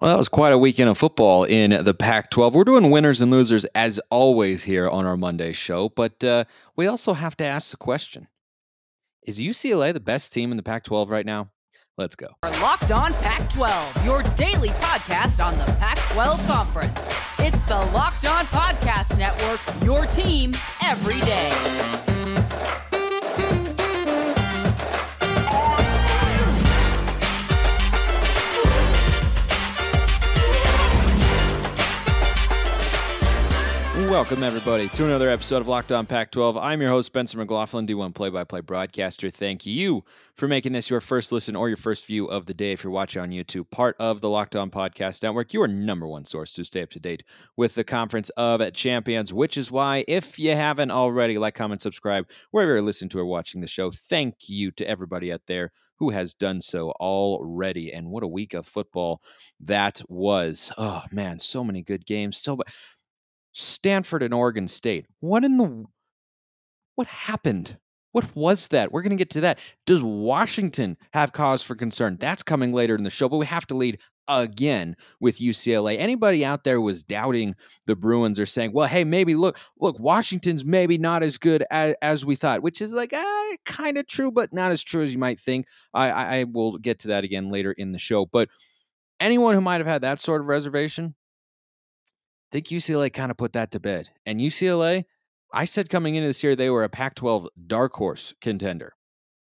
Well, that was quite a weekend of football in the Pac 12. We're doing winners and losers as always here on our Monday show, but uh, we also have to ask the question Is UCLA the best team in the Pac 12 right now? Let's go. Locked on Pac 12, your daily podcast on the Pac 12 Conference. It's the Locked On Podcast Network, your team every day. Welcome, everybody, to another episode of Locked On Pac 12. I'm your host, Spencer McLaughlin, D1 play by play broadcaster. Thank you for making this your first listen or your first view of the day if you're watching on YouTube. Part of the Locked On Podcast Network, your number one source to stay up to date with the Conference of Champions, which is why, if you haven't already, like, comment, subscribe, wherever you're listening to or watching the show. Thank you to everybody out there who has done so already. And what a week of football that was. Oh, man, so many good games. So Stanford and Oregon State. What in the what happened? What was that? We're going to get to that. Does Washington have cause for concern? That's coming later in the show, but we have to lead again with UCLA. Anybody out there was doubting the Bruins or saying, "Well, hey, maybe look, look, Washington's maybe not as good as, as we thought," which is like uh, kind of true, but not as true as you might think. I, I will get to that again later in the show. But anyone who might have had that sort of reservation, think UCLA kind of put that to bed. And UCLA, I said coming into this year they were a Pac 12 dark horse contender,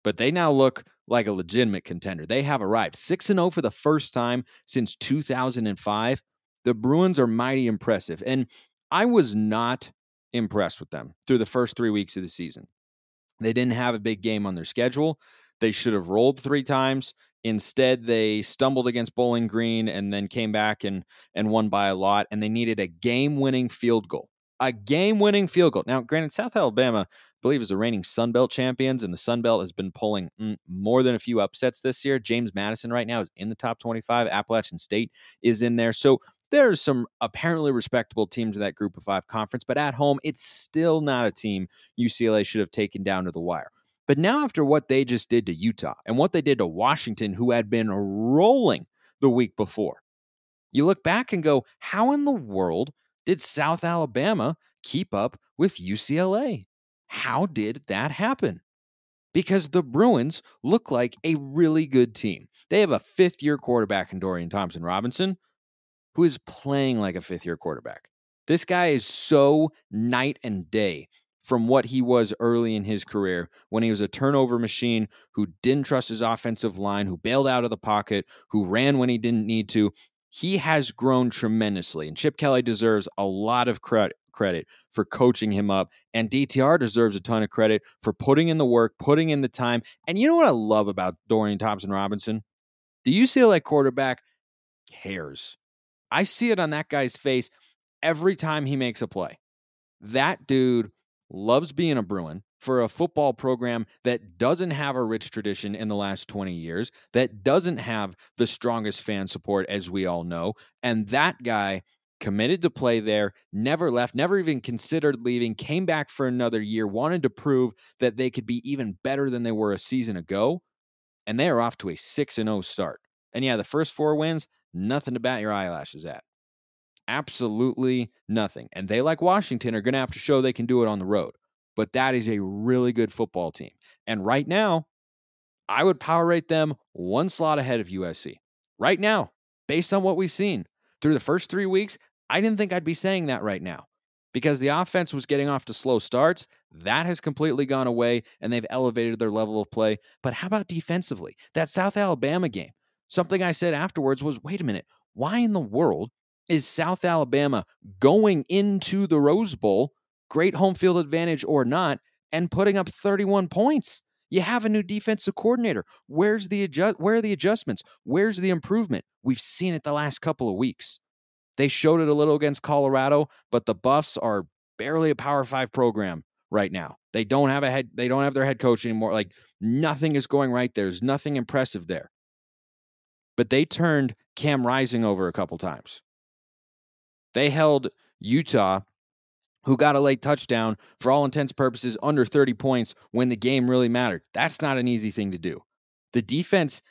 but they now look like a legitimate contender. They have arrived 6 0 for the first time since 2005. The Bruins are mighty impressive. And I was not impressed with them through the first three weeks of the season. They didn't have a big game on their schedule. They should have rolled three times. Instead, they stumbled against Bowling Green and then came back and and won by a lot. And they needed a game-winning field goal. A game-winning field goal. Now, granted, South Alabama, I believe, is the reigning Sun Belt champions, and the Sun Belt has been pulling mm, more than a few upsets this year. James Madison right now is in the top 25. Appalachian State is in there. So there's some apparently respectable teams in that group of five conference, but at home, it's still not a team UCLA should have taken down to the wire. But now, after what they just did to Utah and what they did to Washington, who had been rolling the week before, you look back and go, how in the world did South Alabama keep up with UCLA? How did that happen? Because the Bruins look like a really good team. They have a fifth year quarterback in Dorian Thompson Robinson, who is playing like a fifth year quarterback. This guy is so night and day from what he was early in his career when he was a turnover machine who didn't trust his offensive line, who bailed out of the pocket, who ran when he didn't need to. He has grown tremendously, and Chip Kelly deserves a lot of credit credit for coaching him up. And DTR deserves a ton of credit for putting in the work, putting in the time. And you know what I love about Dorian Thompson Robinson? The UCLA quarterback cares. I see it on that guy's face every time he makes a play. That dude loves being a Bruin for a football program that doesn't have a rich tradition in the last 20 years, that doesn't have the strongest fan support, as we all know. And that guy committed to play there, never left, never even considered leaving, came back for another year, wanted to prove that they could be even better than they were a season ago. And they are off to a 6 0 start. And yeah, the first four wins, nothing to bat your eyelashes at absolutely nothing. And they, like Washington, are going to have to show they can do it on the road. But that is a really good football team. And right now, I would power rate them one slot ahead of USC. Right now, based on what we've seen through the first three weeks, I didn't think I'd be saying that right now because the offense was getting off to slow starts. That has completely gone away, and they've elevated their level of play. But how about defensively? That South Alabama game, something I said afterwards was wait a minute, why in the world is South Alabama going into the Rose Bowl, great home field advantage or not, and putting up 31 points. You have a new defensive coordinator. Where's the adjust where are the adjustments? Where's the improvement? We've seen it the last couple of weeks. They showed it a little against Colorado, but the Buffs are barely a Power 5 program right now. They don't have a head they don't have their head coach anymore. Like nothing is going right there. There's nothing impressive there. But they turned Cam Rising over a couple times. They held Utah, who got a late touchdown, for all intents purposes, under 30 points when the game really mattered. That's not an easy thing to do. The defense,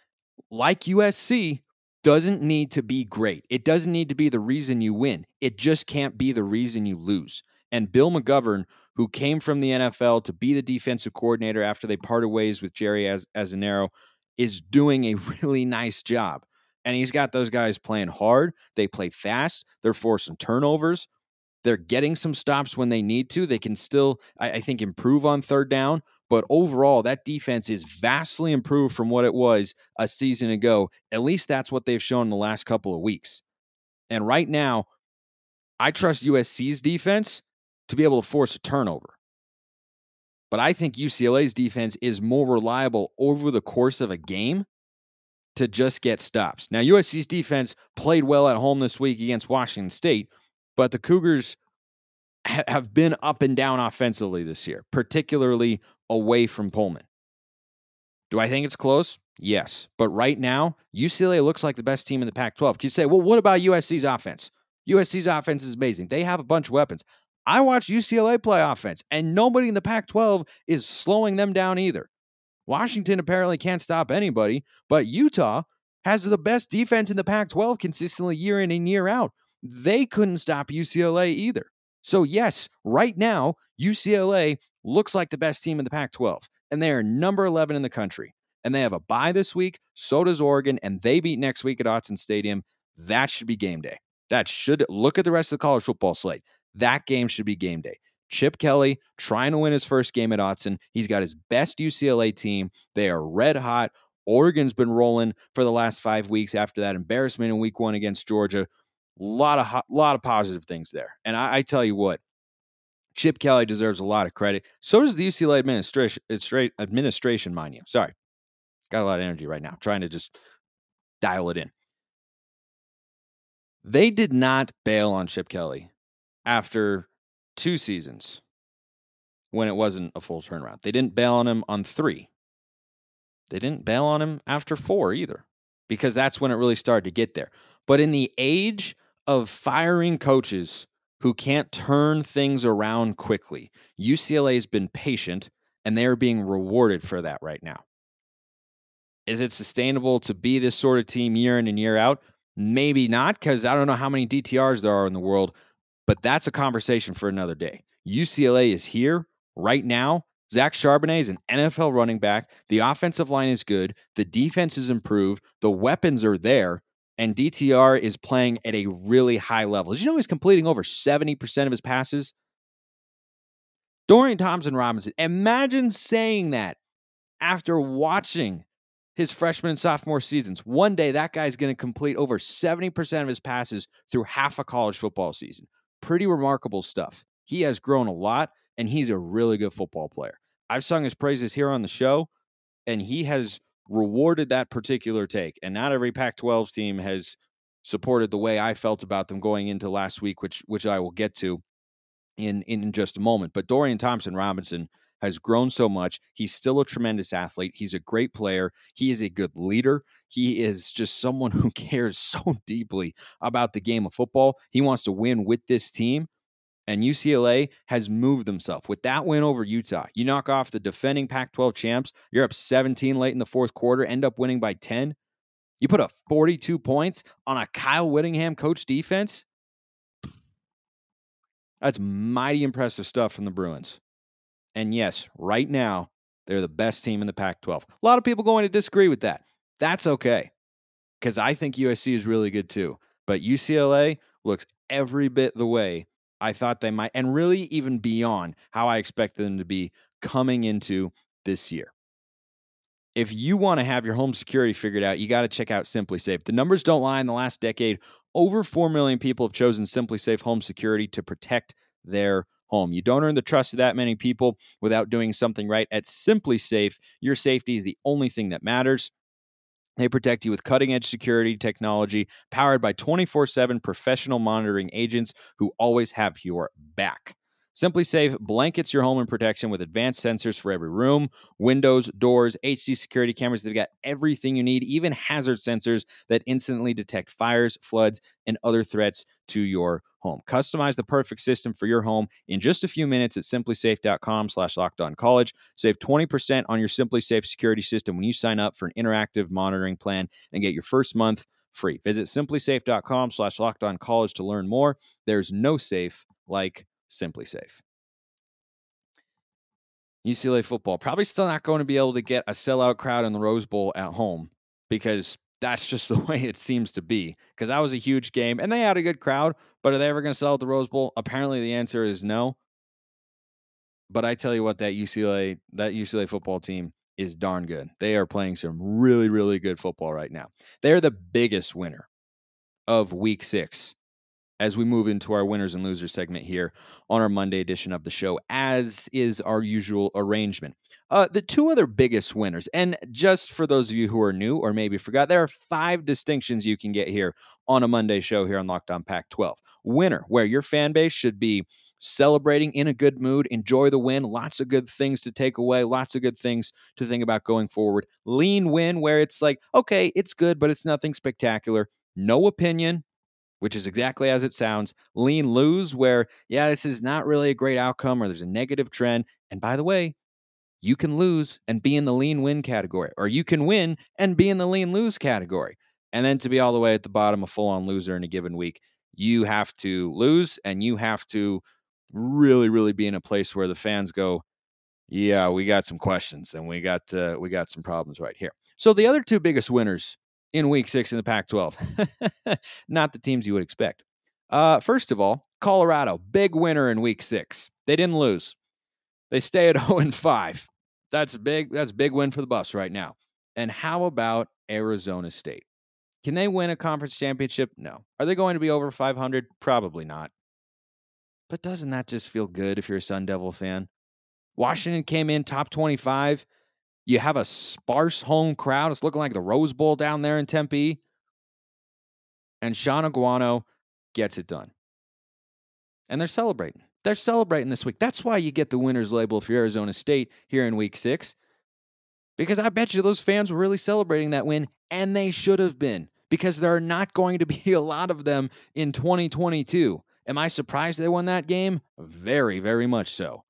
like USC, doesn't need to be great. It doesn't need to be the reason you win. It just can't be the reason you lose. And Bill McGovern, who came from the NFL to be the defensive coordinator after they parted ways with Jerry Azzinaro, is doing a really nice job. And he's got those guys playing hard. They play fast. They're forcing turnovers. They're getting some stops when they need to. They can still, I, I think, improve on third down. But overall, that defense is vastly improved from what it was a season ago. At least that's what they've shown in the last couple of weeks. And right now, I trust USC's defense to be able to force a turnover. But I think UCLA's defense is more reliable over the course of a game to just get stops. Now, USC's defense played well at home this week against Washington State, but the Cougars ha- have been up and down offensively this year, particularly away from Pullman. Do I think it's close? Yes. But right now, UCLA looks like the best team in the Pac 12. Can you say, well, what about USC's offense? USC's offense is amazing. They have a bunch of weapons. I watch UCLA play offense, and nobody in the Pac 12 is slowing them down either. Washington apparently can't stop anybody, but Utah has the best defense in the Pac 12 consistently year in and year out. They couldn't stop UCLA either. So, yes, right now, UCLA looks like the best team in the Pac 12, and they are number 11 in the country. And they have a bye this week. So does Oregon, and they beat next week at Autzen Stadium. That should be game day. That should look at the rest of the college football slate. That game should be game day. Chip Kelly trying to win his first game at Autzen. He's got his best UCLA team. They are red hot. Oregon's been rolling for the last five weeks after that embarrassment in week one against Georgia. A lot of lot of positive things there. And I, I tell you what, Chip Kelly deserves a lot of credit. So does the UCLA administration. Administration, mind you. Sorry, got a lot of energy right now. trying to just dial it in. They did not bail on Chip Kelly after two seasons when it wasn't a full turnaround. They didn't bail on him on three. They didn't bail on him after four either, because that's when it really started to get there. But in the age of firing coaches who can't turn things around quickly, UCLA has been patient and they are being rewarded for that right now. Is it sustainable to be this sort of team year in and year out? Maybe not, because I don't know how many DTRs there are in the world, but that's a conversation for another day. UCLA is here right now. Zach Charbonnet is an NFL running back. The offensive line is good. The defense is improved. The weapons are there. And DTR is playing at a really high level. Did you know he's completing over 70% of his passes? Dorian Thompson Robinson. Imagine saying that after watching his freshman and sophomore seasons. One day, that guy's going to complete over 70% of his passes through half a college football season pretty remarkable stuff. He has grown a lot, and he's a really good football player. I've sung his praises here on the show, and he has rewarded that particular take. And not every Pac 12 team has supported the way I felt about them going into last week, which which I will get to in in just a moment. But Dorian Thompson Robinson has grown so much. He's still a tremendous athlete. He's a great player. He is a good leader. He is just someone who cares so deeply about the game of football. He wants to win with this team. And UCLA has moved themselves with that win over Utah. You knock off the defending Pac 12 champs, you're up 17 late in the fourth quarter, end up winning by 10. You put up 42 points on a Kyle Whittingham coach defense. That's mighty impressive stuff from the Bruins. And yes, right now, they're the best team in the Pac 12. A lot of people going to disagree with that. That's okay because I think USC is really good too. But UCLA looks every bit the way I thought they might, and really even beyond how I expected them to be coming into this year. If you want to have your home security figured out, you got to check out SimpliSafe. The numbers don't lie. In the last decade, over 4 million people have chosen SimpliSafe Home Security to protect their home. You don't earn the trust of that many people without doing something right. At SimpliSafe, your safety is the only thing that matters. They protect you with cutting edge security technology powered by 24 7 professional monitoring agents who always have your back. SimpliSafe blankets your home in protection with advanced sensors for every room, windows, doors, HD security cameras. They've got everything you need, even hazard sensors that instantly detect fires, floods, and other threats to your home. Customize the perfect system for your home in just a few minutes at simplisafe.com slash college. Save 20% on your SimpliSafe security system when you sign up for an interactive monitoring plan and get your first month free. Visit simplisafe.com slash college to learn more. There's no safe like SimpliSafe. UCLA football probably still not going to be able to get a sellout crowd in the Rose Bowl at home because that's just the way it seems to be. Because that was a huge game and they had a good crowd, but are they ever going to sell out the Rose Bowl? Apparently, the answer is no. But I tell you what, that UCLA that UCLA football team is darn good. They are playing some really, really good football right now. They're the biggest winner of Week Six as we move into our winners and losers segment here on our Monday edition of the show, as is our usual arrangement. Uh, the two other biggest winners, and just for those of you who are new or maybe forgot, there are five distinctions you can get here on a Monday show here on Locked On Pac 12. Winner, where your fan base should be celebrating in a good mood, enjoy the win, lots of good things to take away, lots of good things to think about going forward. Lean win, where it's like, okay, it's good, but it's nothing spectacular. No opinion, which is exactly as it sounds. Lean lose, where, yeah, this is not really a great outcome or there's a negative trend. And by the way, you can lose and be in the lean win category, or you can win and be in the lean lose category. And then to be all the way at the bottom, a full on loser in a given week, you have to lose and you have to really, really be in a place where the fans go, yeah, we got some questions and we got uh, we got some problems right here. So the other two biggest winners in Week Six in the Pac-12, not the teams you would expect. Uh, first of all, Colorado, big winner in Week Six. They didn't lose. They stay at 0 and 5. That's a big. That's a big win for the Buffs right now. And how about Arizona State? Can they win a conference championship? No. Are they going to be over 500? Probably not. But doesn't that just feel good if you're a Sun Devil fan? Washington came in top 25. You have a sparse home crowd. It's looking like the Rose Bowl down there in Tempe. And Shaun Aguano gets it done. And they're celebrating. They're celebrating this week. That's why you get the winner's label for Arizona State here in week six. Because I bet you those fans were really celebrating that win, and they should have been. Because there are not going to be a lot of them in 2022. Am I surprised they won that game? Very, very much so.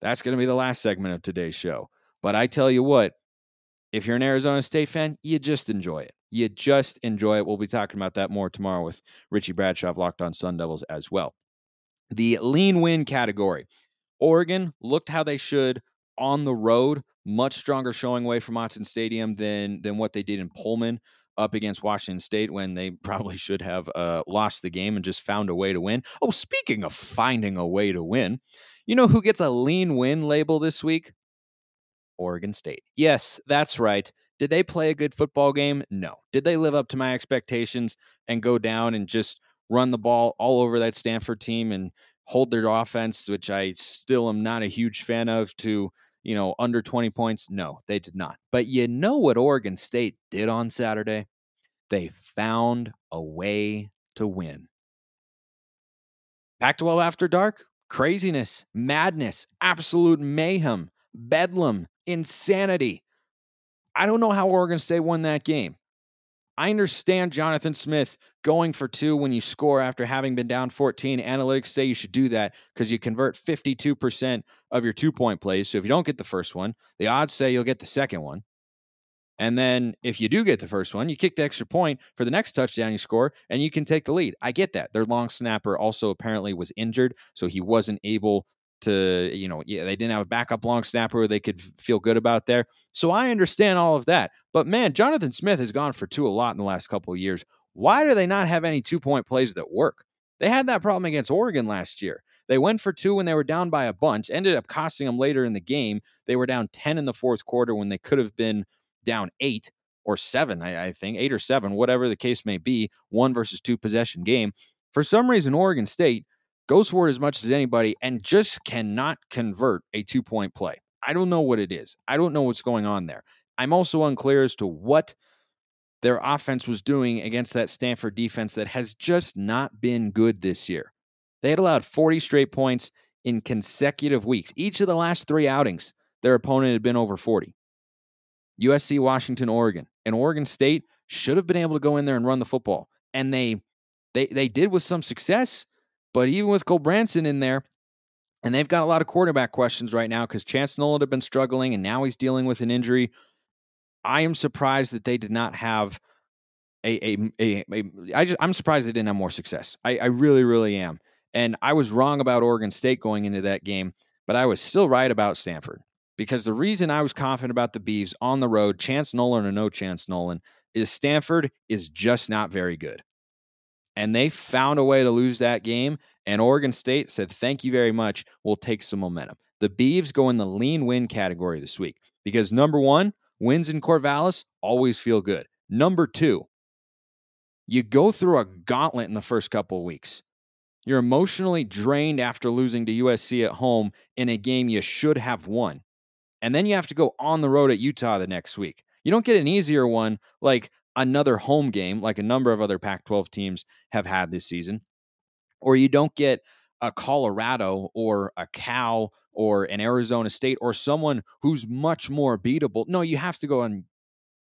That's going to be the last segment of today's show. But I tell you what, if you're an Arizona State fan, you just enjoy it. You just enjoy it. We'll be talking about that more tomorrow with Richie Bradshaw Locked On Sun Devils as well. The lean win category. Oregon looked how they should on the road. Much stronger showing away from Autzen Stadium than than what they did in Pullman up against Washington State when they probably should have uh, lost the game and just found a way to win. Oh, speaking of finding a way to win, you know who gets a lean win label this week? Oregon State. Yes, that's right. Did they play a good football game? No. Did they live up to my expectations and go down and just run the ball all over that Stanford team and hold their offense, which I still am not a huge fan of, to you know, under 20 points? No, they did not. But you know what Oregon State did on Saturday? They found a way to win. Pac 12 after dark? Craziness, madness, absolute mayhem, bedlam, insanity. I don't know how Oregon State won that game. I understand Jonathan Smith going for two when you score after having been down 14. Analytics say you should do that because you convert 52% of your two point plays. So if you don't get the first one, the odds say you'll get the second one. And then if you do get the first one, you kick the extra point for the next touchdown you score, and you can take the lead. I get that. Their long snapper also apparently was injured, so he wasn't able to, you know, yeah, they didn't have a backup long snapper they could feel good about there. So I understand all of that. But man, Jonathan Smith has gone for two a lot in the last couple of years. Why do they not have any two point plays that work? They had that problem against Oregon last year. They went for two when they were down by a bunch, ended up costing them later in the game. They were down 10 in the fourth quarter when they could have been down eight or seven, I, I think, eight or seven, whatever the case may be, one versus two possession game. For some reason, Oregon State goes for it as much as anybody and just cannot convert a two point play. I don't know what it is. I don't know what's going on there. I'm also unclear as to what their offense was doing against that Stanford defense that has just not been good this year. They had allowed 40 straight points in consecutive weeks. Each of the last three outings, their opponent had been over 40. USC, Washington, Oregon. And Oregon State should have been able to go in there and run the football. And they they they did with some success, but even with Gulbranson in there, and they've got a lot of quarterback questions right now because Chance Nolan had been struggling and now he's dealing with an injury. I am surprised that they did not have a, a, a, a I just I'm surprised they didn't have more success. I, I really, really am. And I was wrong about Oregon State going into that game, but I was still right about Stanford. Because the reason I was confident about the Beavs on the road, Chance Nolan or no Chance Nolan, is Stanford is just not very good. And they found a way to lose that game. And Oregon State said, thank you very much. We'll take some momentum. The Beavs go in the lean win category this week because number one, wins in Corvallis always feel good. Number two, you go through a gauntlet in the first couple of weeks. You're emotionally drained after losing to USC at home in a game you should have won. And then you have to go on the road at Utah the next week. You don't get an easier one like another home game, like a number of other Pac 12 teams have had this season, or you don't get a Colorado or a Cal or an Arizona State or someone who's much more beatable. No, you have to go and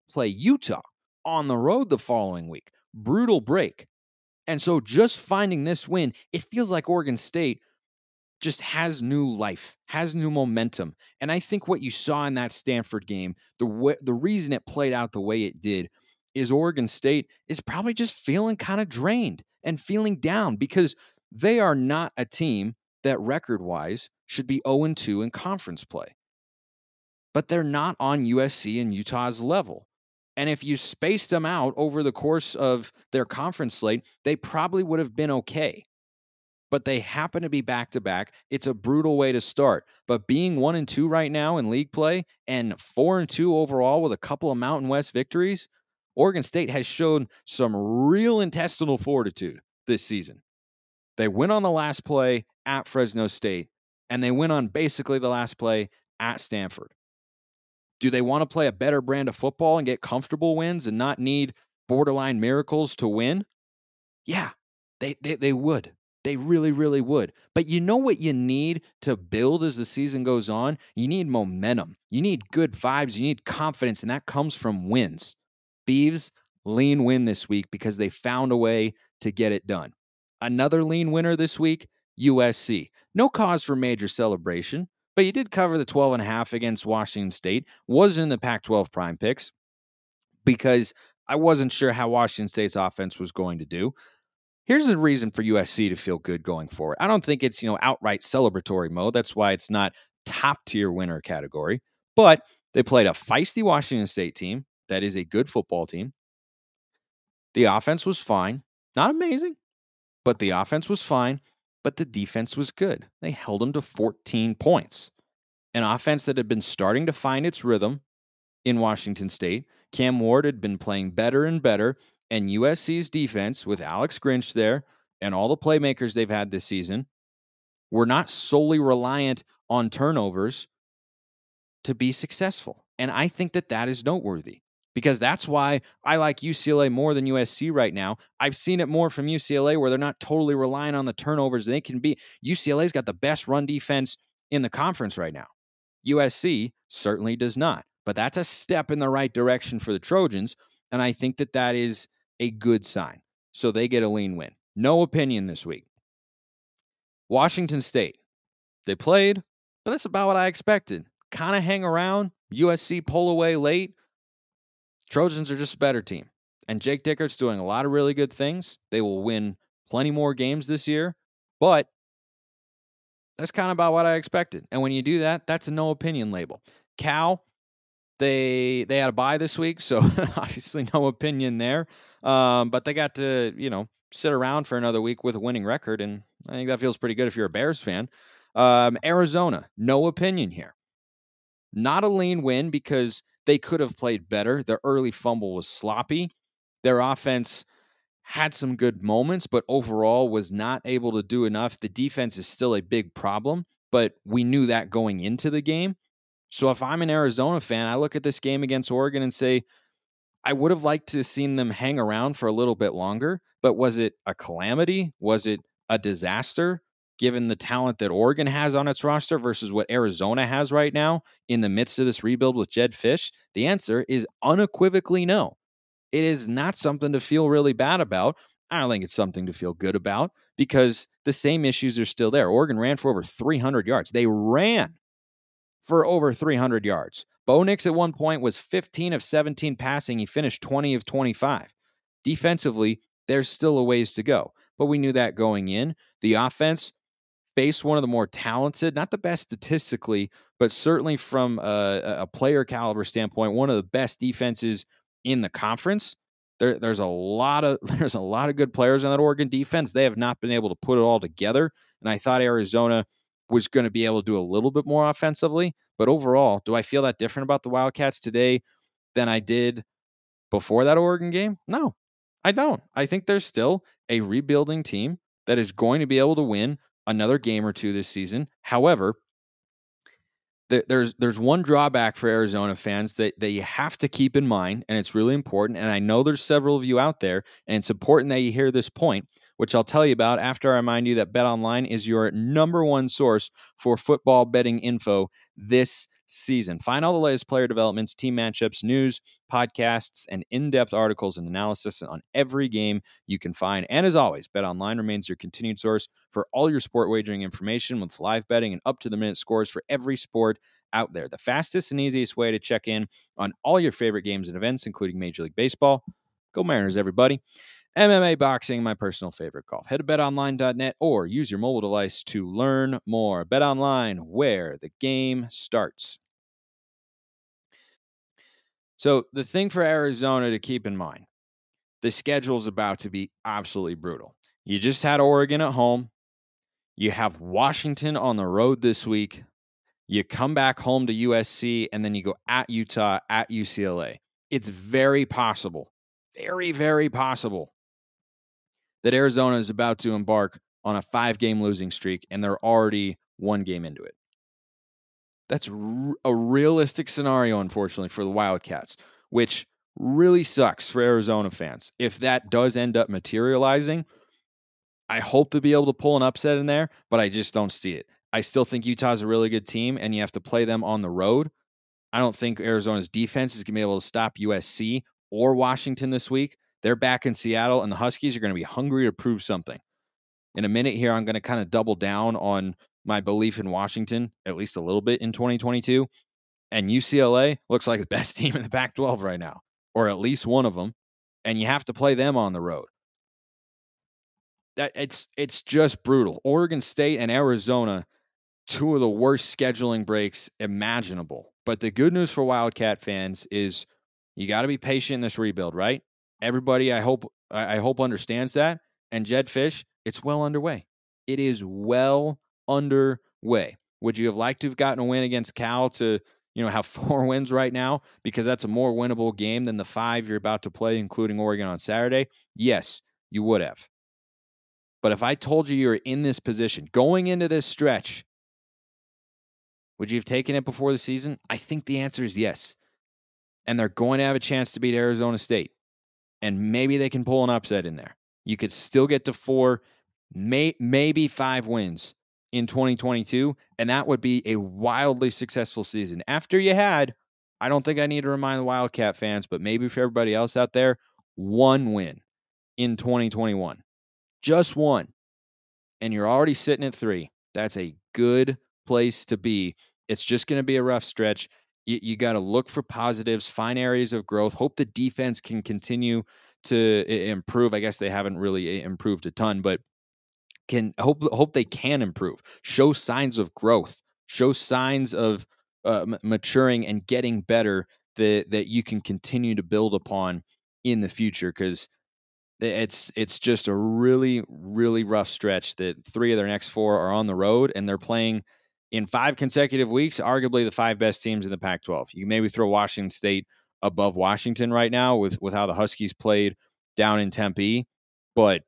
play Utah on the road the following week. Brutal break. And so just finding this win, it feels like Oregon State just has new life, has new momentum. And I think what you saw in that Stanford game, the way, the reason it played out the way it did is Oregon State is probably just feeling kind of drained and feeling down because they are not a team that record-wise should be 0 2 in conference play. But they're not on USC and Utah's level. And if you spaced them out over the course of their conference slate, they probably would have been okay. But they happen to be back to back. It's a brutal way to start. But being one and two right now in league play and four and two overall with a couple of Mountain West victories, Oregon State has shown some real intestinal fortitude this season. They win on the last play at Fresno State, and they win on basically the last play at Stanford. Do they want to play a better brand of football and get comfortable wins and not need borderline miracles to win? Yeah, they, they, they would. They really, really would. But you know what you need to build as the season goes on? You need momentum. You need good vibes. You need confidence, and that comes from wins. Beavs, lean win this week because they found a way to get it done. Another lean winner this week, USC. No cause for major celebration. But you did cover the 12 and a half against Washington State. Wasn't in the Pac-12 prime picks because I wasn't sure how Washington State's offense was going to do. Here's a reason for USC to feel good going forward. I don't think it's, you know, outright celebratory mode. That's why it's not top tier winner category. But they played a feisty Washington State team that is a good football team. The offense was fine. Not amazing, but the offense was fine but the defense was good. They held them to 14 points. An offense that had been starting to find its rhythm in Washington State. Cam Ward had been playing better and better, and USC's defense, with Alex Grinch there and all the playmakers they've had this season, were not solely reliant on turnovers to be successful. And I think that that is noteworthy because that's why I like UCLA more than USC right now. I've seen it more from UCLA where they're not totally relying on the turnovers they can be. UCLA's got the best run defense in the conference right now. USC certainly does not, but that's a step in the right direction for the Trojans, and I think that that is a good sign. So they get a lean win. No opinion this week. Washington State. They played, but that's about what I expected. Kind of hang around. USC pull away late. Trojans are just a better team. And Jake Dickert's doing a lot of really good things. They will win plenty more games this year, but that's kind of about what I expected. And when you do that, that's a no opinion label. Cal, they they had a bye this week, so obviously no opinion there. Um, but they got to you know sit around for another week with a winning record, and I think that feels pretty good if you're a Bears fan. Um, Arizona, no opinion here. Not a lean win because they could have played better. Their early fumble was sloppy. Their offense had some good moments, but overall was not able to do enough. The defense is still a big problem, but we knew that going into the game. So if I'm an Arizona fan, I look at this game against Oregon and say, I would have liked to have seen them hang around for a little bit longer, but was it a calamity? Was it a disaster? Given the talent that Oregon has on its roster versus what Arizona has right now in the midst of this rebuild with Jedd Fisch? The answer is unequivocally no. It is not something to feel really bad about. I don't think it's something to feel good about because the same issues are still there. Oregon ran for over 300 yards. They ran for over 300 yards. Bo Nix at one point was 15 of 17 passing. He finished 20 of 25. Defensively, there's still a ways to go, but we knew that going in. The offense faced one of the more talented, not the best statistically, but certainly from a, a player caliber standpoint, one of the best defenses in the conference. There, there's a lot of there's a lot of good players on that Oregon defense. They have not been able to put it all together, and I thought Arizona was going to be able to do a little bit more offensively. But overall, do I feel that different about the Wildcats today than I did before that Oregon game? No, I don't. I think there's still a rebuilding team that is going to be able to win another game or two this season. However, there's there's one drawback for Arizona fans that, that you have to keep in mind, and it's really important. And I know there's several of you out there, and it's important that you hear this point which I'll tell you about after I remind you that BetOnline is your number one source for football betting info this season. Find all the latest player developments, team matchups, news, podcasts, and in-depth articles and analysis on every game you can find. And as always, BetOnline remains your continued source for all your sport wagering information with live betting and up-to-the-minute scores for every sport out there. The fastest and easiest way to check in on all your favorite games and events, including Major League Baseball. Go Mariners, everybody. MMA, boxing, my personal favorite golf. Head to betonline.net or use your mobile device to learn more. BetOnline, where the game starts. So, the thing for Arizona to keep in mind the schedule is about to be absolutely brutal. You just had Oregon at home. You have Washington on the road this week. You come back home to USC, and then you go at Utah, at UCLA. It's very possible, very, very possible that Arizona is about to embark on a five game losing streak and they're already one game into it. That's a realistic scenario, unfortunately, for the Wildcats, which really sucks for Arizona fans. If that does end up materializing, I hope to be able to pull an upset in there, but I just don't see it. I still think Utah's a really good team, and you have to play them on the road. I don't think Arizona's defense is going to be able to stop USC or Washington this week. They're back in Seattle, and the Huskies are going to be hungry to prove something. In a minute here, I'm going to kind of double down on my belief in Washington, at least a little bit in 2022. And UCLA looks like the best team in the Pac 12 right now, or at least one of them. And you have to play them on the road. That it's it's just brutal. Oregon State and Arizona, two of the worst scheduling breaks imaginable. But the good news for Wildcat fans is you got to be patient in this rebuild, right? Everybody, I hope, I hope understands that. And Jedd Fisch, it's well underway. It is well underway. Would you have liked to have gotten a win against Cal to, you know, have four wins right now because that's a more winnable game than the five you're about to play, including Oregon on Saturday? Yes, you would have. But if I told you you're in this position going into this stretch, would you have taken it before the season? I think the answer is yes. And they're going to have a chance to beat Arizona State and maybe they can pull an upset in there. You could still get to four, may, maybe five wins in 2022, and that would be a wildly successful season. After you had, I don't think I need to remind the Wildcat fans, but maybe for everybody else out there, one win in 2021. Just one. And you're already sitting at three. That's a good place to be. It's just going to be a rough stretch you, you got to look for positives, find areas of growth, hope the defense can continue to improve. I guess they haven't really improved a ton, but can hope hope they can improve. Show signs of growth. Show signs of uh, maturing and getting better that that you can continue to build upon in the future because it's it's just a really really rough stretch that three of their next four are on the road and they're playing in five consecutive weeks, arguably the five best teams in the Pac 12. You maybe throw Washington State above Washington right now with, with how the Huskies played down in Tempe, but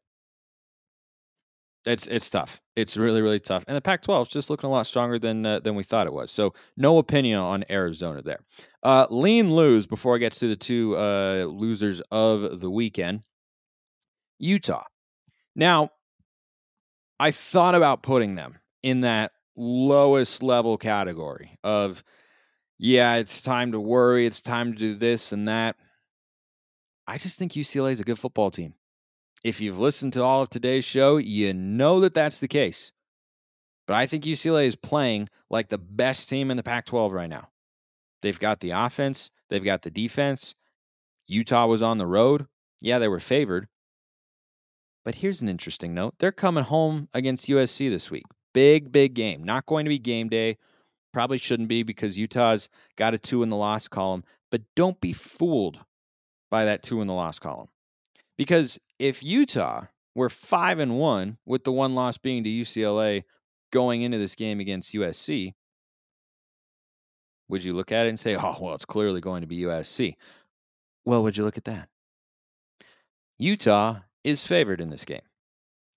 it's it's tough. It's really really tough, and the Pac-12 is just looking a lot stronger than uh, than we thought it was. So no opinion on Arizona there. Uh, lean lose before I get to the two uh, losers of the weekend. Utah. Now, I thought about putting them in that lowest level category of yeah, it's time to worry, it's time to do this and that. I just think UCLA is a good football team. If you've listened to all of today's show, you know that that's the case. But I think UCLA is playing like the best team in the Pac 12 right now. They've got the offense, they've got the defense. Utah was on the road. Yeah, they were favored. But here's an interesting note. They're coming home against USC this week. Big, big game. Not going to be game day. Probably shouldn't be because Utah's got a two in the loss column. But don't be fooled by that two in the loss column. Because if Utah were five and one, with the one loss being to UCLA going into this game against USC, would you look at it and say, oh, well, it's clearly going to be USC? Well, would you look at that? Utah is favored in this game.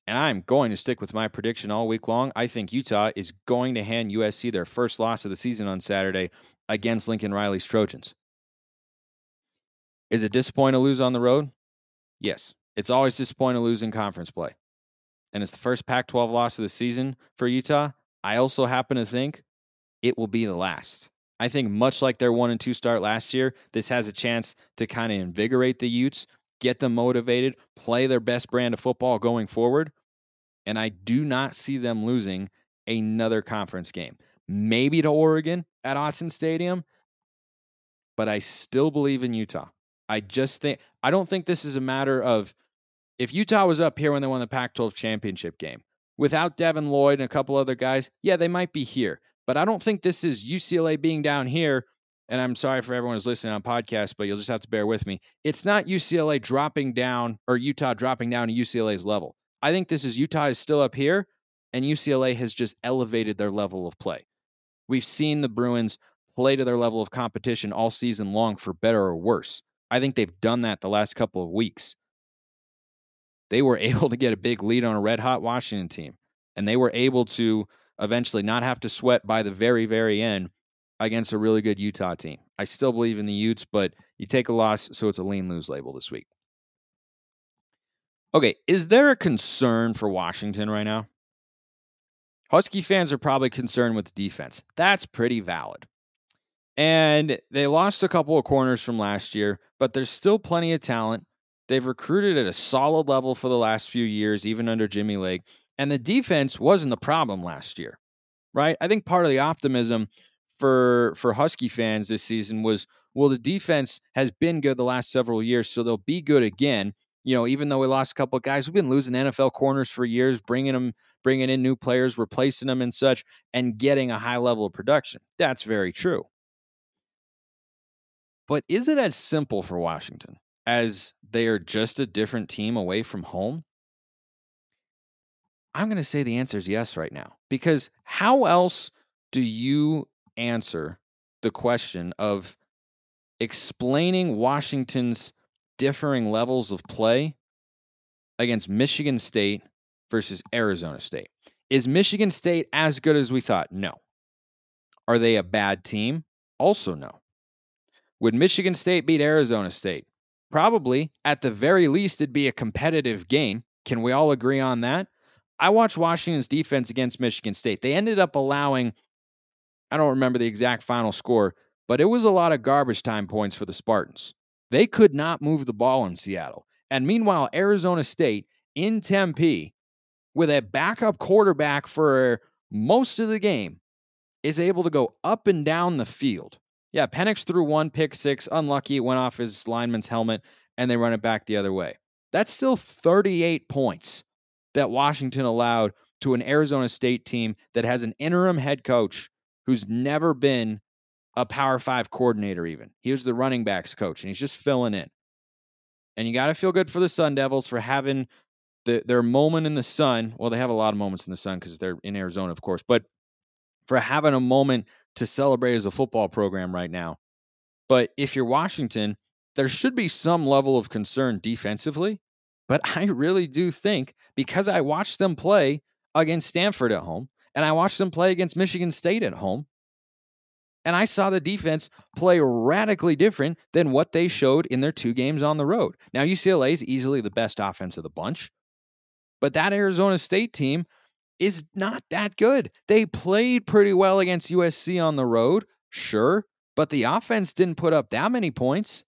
And I'm going to stick with my prediction all week long. I think Utah is going to hand USC their first loss of the season on Saturday against Lincoln Riley's Trojans. Is it disappointing to lose on the road? Yes. It's always disappointing to lose in conference play. And it's the first Pac 12 loss of the season for Utah. I also happen to think it will be the last. I think much like their one and two start last year, this has a chance to kind of invigorate the Utes, get them motivated, play their best brand of football going forward. And I do not see them losing another conference game. Maybe to Oregon at Autzen Stadium, but I still believe in Utah. I just think I don't think this is a matter of if Utah was up here when they won the Pac-12 championship game without Devin Lloyd and a couple other guys, yeah, they might be here. But I don't think this is UCLA being down here. And I'm sorry for everyone who's listening on podcast, but you'll just have to bear with me. It's not UCLA dropping down or Utah dropping down to UCLA's level. I think this is Utah is still up here, and UCLA has just elevated their level of play. We've seen the Bruins play to their level of competition all season long for better or worse. I think they've done that the last couple of weeks. They were able to get a big lead on a red hot Washington team, and they were able to eventually not have to sweat by the very, very end against a really good Utah team. I still believe in the Utes, but you take a loss, so it's a lean lose label this week. Okay, is there a concern for Washington right now? Husky fans are probably concerned with defense. That's pretty valid. And they lost a couple of corners from last year, but there's still plenty of talent. They've recruited at a solid level for the last few years, even under Jimmy Lake. And the defense wasn't the problem last year, right? I think part of the optimism for for Husky fans this season was, well, the defense has been good the last several years, so they'll be good again. You know, even though we lost a couple of guys, we've been losing NFL corners for years, bringing them, bringing in new players, replacing them and such, and getting a high level of production. That's very true. But is it as simple for Washington as they are just a different team away from home? I'm going to say the answer is yes right now. Because how else do you answer the question of explaining Washington's differing levels of play against Michigan State versus Arizona State? Is Michigan State as good as we thought? No. Are they a bad team? Also, no. Would Michigan State beat Arizona State? Probably. At the very least, it'd be a competitive game. Can we all agree on that? I watched Washington's defense against Michigan State. They ended up allowing, I don't remember the exact final score, but it was a lot of garbage time points for the Spartans. They could not move the ball in Seattle. And meanwhile, Arizona State in Tempe, with a backup quarterback for most of the game, is able to go up and down the field. Yeah, Penix threw one pick six, unlucky, it went off his lineman's helmet, and they run it back the other way. That's still 38 points that Washington allowed to an Arizona State team that has an interim head coach who's never been a Power Five coordinator, even. He was the running backs coach, and he's just filling in. And you got to feel good for the Sun Devils for having the, their moment in the sun. Well, they have a lot of moments in the sun because they're in Arizona, of course, but for having a moment to celebrate as a football program right now. But if you're Washington, there should be some level of concern defensively but I really do think because I watched them play against Stanford at home and I watched them play against Michigan State at home, and I saw the defense play radically different than what they showed in their two games on the road. Now, UCLA is easily the best offense of the bunch, but that Arizona State team is not that good. They played pretty well against USC on the road, sure, but the offense didn't put up that many points.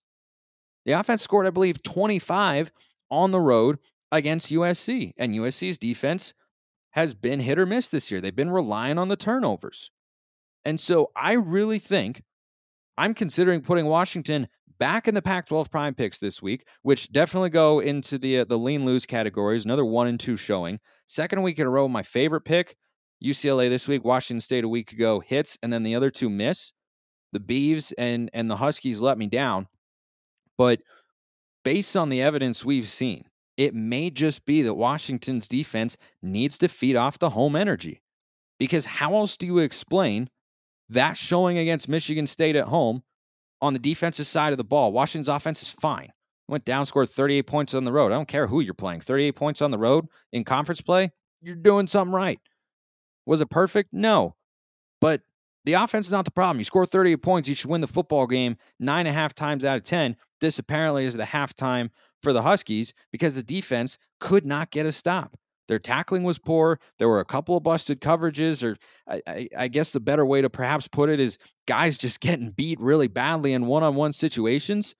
The offense scored, I believe, 25 on the road against USC. And USC's defense has been hit or miss this year. They've been relying on the turnovers. And so I really think I'm considering putting Washington back in the Pac-12 prime picks this week, which definitely go into the uh, the lean lose categories. Another one and two showing. Second week in a row, my favorite pick, UCLA this week, Washington State a week ago hits, and then the other two miss. The Beavs and and the Huskies let me down, but based on the evidence we've seen, it may just be that Washington's defense needs to feed off the home energy. Because how else do you explain that showing against Michigan State at home on the defensive side of the ball? Washington's offense is fine. Went down, scored 38 points on the road. I don't care who you're playing. 38 points on the road in conference play, you're doing something right. Was it perfect? No. But the offense is not the problem. You score 38 points, you should win the football game nine and a half times out of 10. This apparently is the halftime for the Huskies because the defense could not get a stop. Their tackling was poor. There were a couple of busted coverages, or I, I, I guess the better way to perhaps put it is guys just getting beat really badly in one on one situations.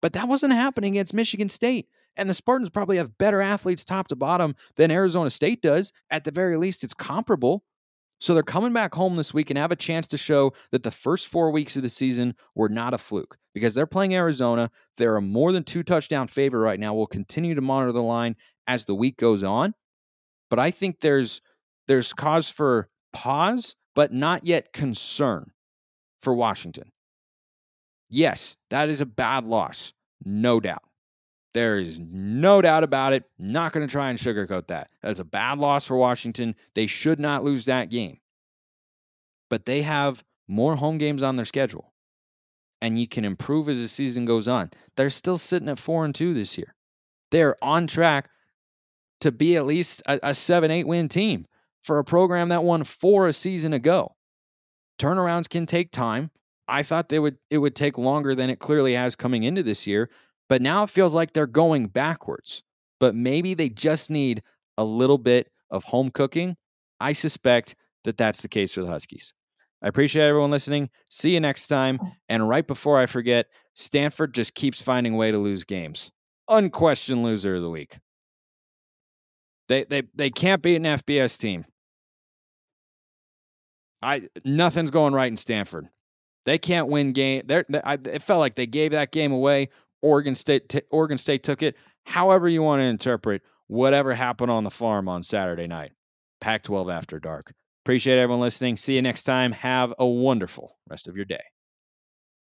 But that wasn't happening against Michigan State. And the Spartans probably have better athletes top to bottom than Arizona State does. At the very least, it's comparable. So they're coming back home this week and have a chance to show that the first four weeks of the season were not a fluke because they're playing Arizona. They're a more than two touchdown favorite right now. We'll continue to monitor the line as the week goes on. But I think there's there's cause for pause, but not yet concern for Washington. Yes, that is a bad loss, no doubt. There is no doubt about it. Not going to try and sugarcoat that. That's a bad loss for Washington. They should not lose that game. But they have more home games on their schedule. And you can improve as the season goes on. They're still sitting at 4 and 2 this year. They're on track to be at least a, a 7 8 win team for a program that won four a season ago. Turnarounds can take time. I thought they would it would take longer than it clearly has coming into this year, but now it feels like they're going backwards. But maybe they just need a little bit of home cooking. I suspect that that's the case for the Huskies. I appreciate everyone listening. See you next time. Oh. And right before I forget, Stanford just keeps finding a way to lose games. Unquestioned loser of the week. They they they can't beat an FBS team. I nothing's going right in Stanford. They can't win game. They're, they, I, it felt like they gave that game away. Oregon State t- Oregon State took it. However you want to interpret whatever happened on the farm on Saturday night. Pac 12 after dark. Appreciate everyone listening. See you next time. Have a wonderful rest of your day.